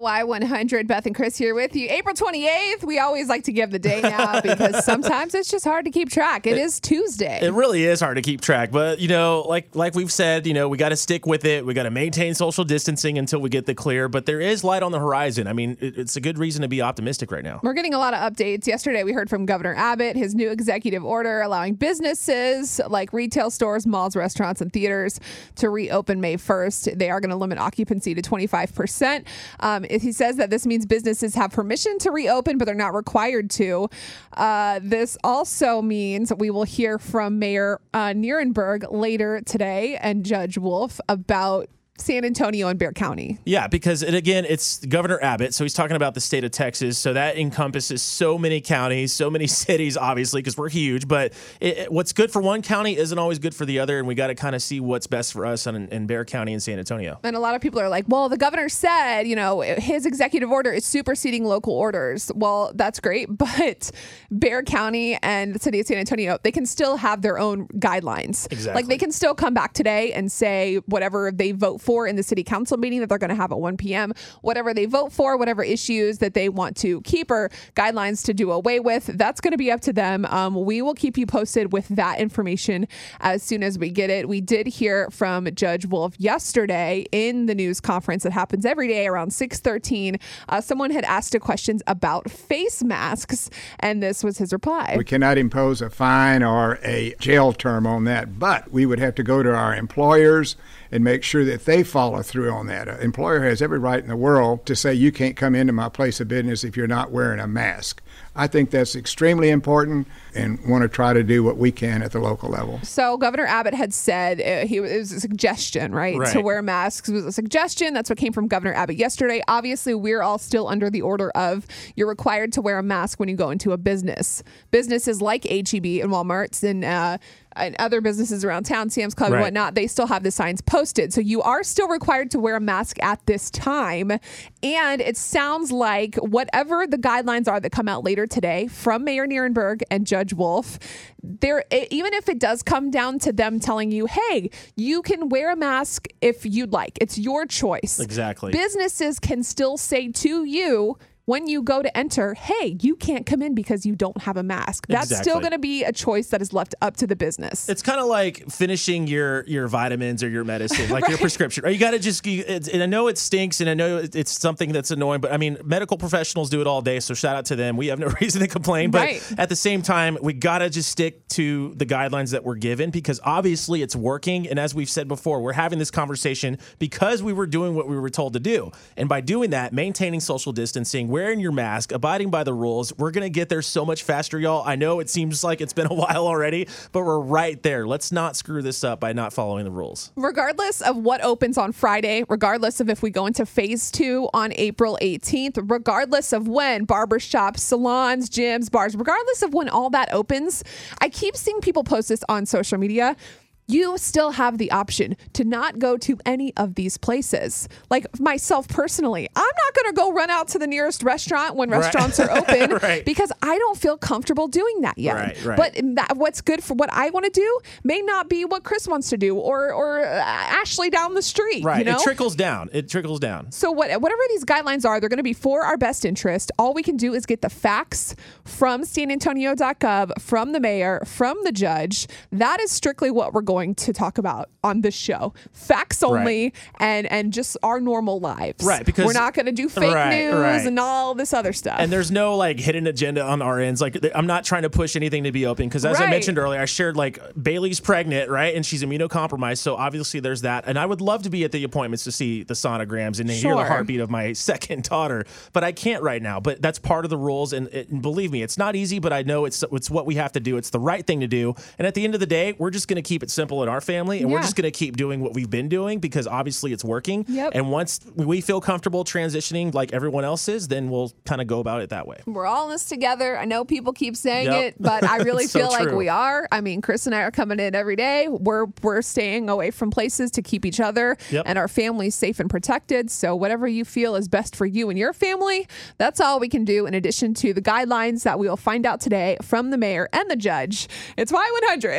Y100, Beth and Chris here with you. April 28th, we always like to give the day now because sometimes it's just hard to keep track. It, it is Tuesday. It really is hard to keep track, but you know, like like we've said, you know, we got to stick with it. We got to maintain social distancing until we get the clear, but there is light on the horizon. I mean, it, it's a good reason to be optimistic right now. We're getting a lot of updates. Yesterday we heard from Governor Abbott, his new executive order allowing businesses like retail stores, malls, restaurants, and theaters to reopen May 1st. They are going to limit occupancy to 25%. Um, he says that this means businesses have permission to reopen, but they're not required to. Uh, this also means we will hear from Mayor uh, Nirenberg later today and Judge Wolff about San Antonio and Bexar County. Yeah, because it, again, it's Governor Abbott, so he's talking about the state of Texas. So that encompasses so many counties, so many cities, obviously, because we're huge. But it, it, what's good for one county isn't always good for the other, and we got to kind of see what's best for us in, in Bexar County and San Antonio. And a lot of people are like, "Well, the governor said, you know, his executive order is superseding local orders." Well, that's great, but Bexar County and the city of San Antonio, they can still have their own guidelines. Exactly. Like they can still come back today and say whatever they vote for in the city council meeting that they're going to have at 1 p.m. Whatever they vote for, whatever issues that they want to keep or guidelines to do away with, that's going to be up to them. Um, we will keep you posted with that information as soon as we get it. We did hear from Judge Wolff yesterday in the news conference that happens every day around 6:13. Uh, someone had asked a questions about face masks, and this was his reply. We cannot impose a fine or a jail term on that, but we would have to go to our employers and make sure that they follow through on that. An employer has every right in the world to say you can't come into my place of business if you're not wearing a mask. I think that's extremely important and want to try to do what we can at the local level. So Governor Abbott had said uh, he it was a suggestion, right, right, to wear masks was a suggestion. That's what came from Governor Abbott yesterday. Obviously, we're all still under the order of you're required to wear a mask when you go into a business. Businesses like HEB and Walmart's and uh, and other businesses around town, Sam's Club right. and whatnot, they still have the signs posted. So you are still required to wear a mask at this time. And it sounds like whatever the guidelines are that come out later today from Mayor Nirenberg and Judge Wolff, there even if it does come down to them telling you, hey, you can wear a mask if you'd like. It's your choice. Exactly. Businesses can still say to you, when you go to enter, hey, you can't come in because you don't have a mask. That's exactly. still going to be a choice that is left up to the business. It's kind of like finishing your your vitamins or your medicine, like right. your prescription. Or you got to just. and I know it stinks, and I know it's something that's annoying, but I mean, medical professionals do it all day, so shout out to them. We have no reason to complain, but right. at the same time, we got to just stick to the guidelines that we're given because obviously it's working. And as we've said before, we're having this conversation because we were doing what we were told to do, and by doing that, maintaining social distancing wearing your mask, abiding by the rules. We're going to get there so much faster, y'all. I know it seems like it's been a while already, but we're right there. Let's not screw this up by not following the rules. Regardless of what opens on Friday, regardless of if we go into phase two on April 18th, regardless of when barbershops, salons, gyms, bars, regardless of when all that opens, I keep seeing people post this on social media you still have the option to not go to any of these places. Like myself personally, I'm not going to go run out to the nearest restaurant when right. restaurants are open right. because I don't feel comfortable doing that yet. Right, but that, what's good for what I want to do may not be what Chris wants to do or or uh, Ashley down the street. Right. You know? It trickles down. It trickles down. So what, whatever these guidelines are, they're going to be for our best interest. All we can do is get the facts from SanAntonio.gov, from the mayor, from the judge. That is strictly what we're going going to talk about on this show. Facts only right. and and just our normal lives. Right, because we're not going to do fake right, news right. and all this other stuff. And there's no like hidden agenda on our ends. Like I'm not trying to push anything to be open because as I mentioned earlier, I shared like Bailey's pregnant, right? And she's immunocompromised, so obviously there's that. And I would love to be at the appointments to see the sonograms and sure. hear the heartbeat of my second daughter, but I can't right now. But that's part of the rules, and, and believe me, it's not easy. But I know it's it's what we have to do. It's the right thing to do. And at the end of the day, we're just going to keep it simple in our family, and yeah. we're just going to keep doing what we've been doing because obviously it's working. Yep. And once we feel comfortable transitioning like everyone else is, then we'll kind of go about it that way. We're all in this together. I know people keep saying yep. it, but I really so feel true. like we are. I mean, Chris and I are coming in every day. We're we're staying away from places to keep each other yep. and our families safe and protected. So whatever you feel is best for you and your family, that's all we can do in addition to the guidelines that we will find out today from the mayor and the judge. It's Y100.